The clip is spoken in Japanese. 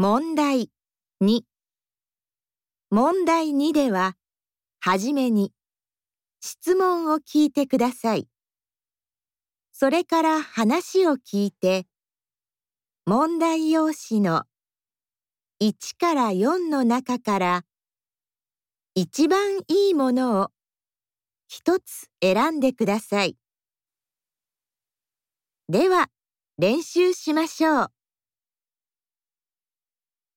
問題2問題2では、はじめに質問を聞いてください。それから話を聞いて、問題用紙の1から4の中から一番いいものを一つ選んでください。では、練習しましょう。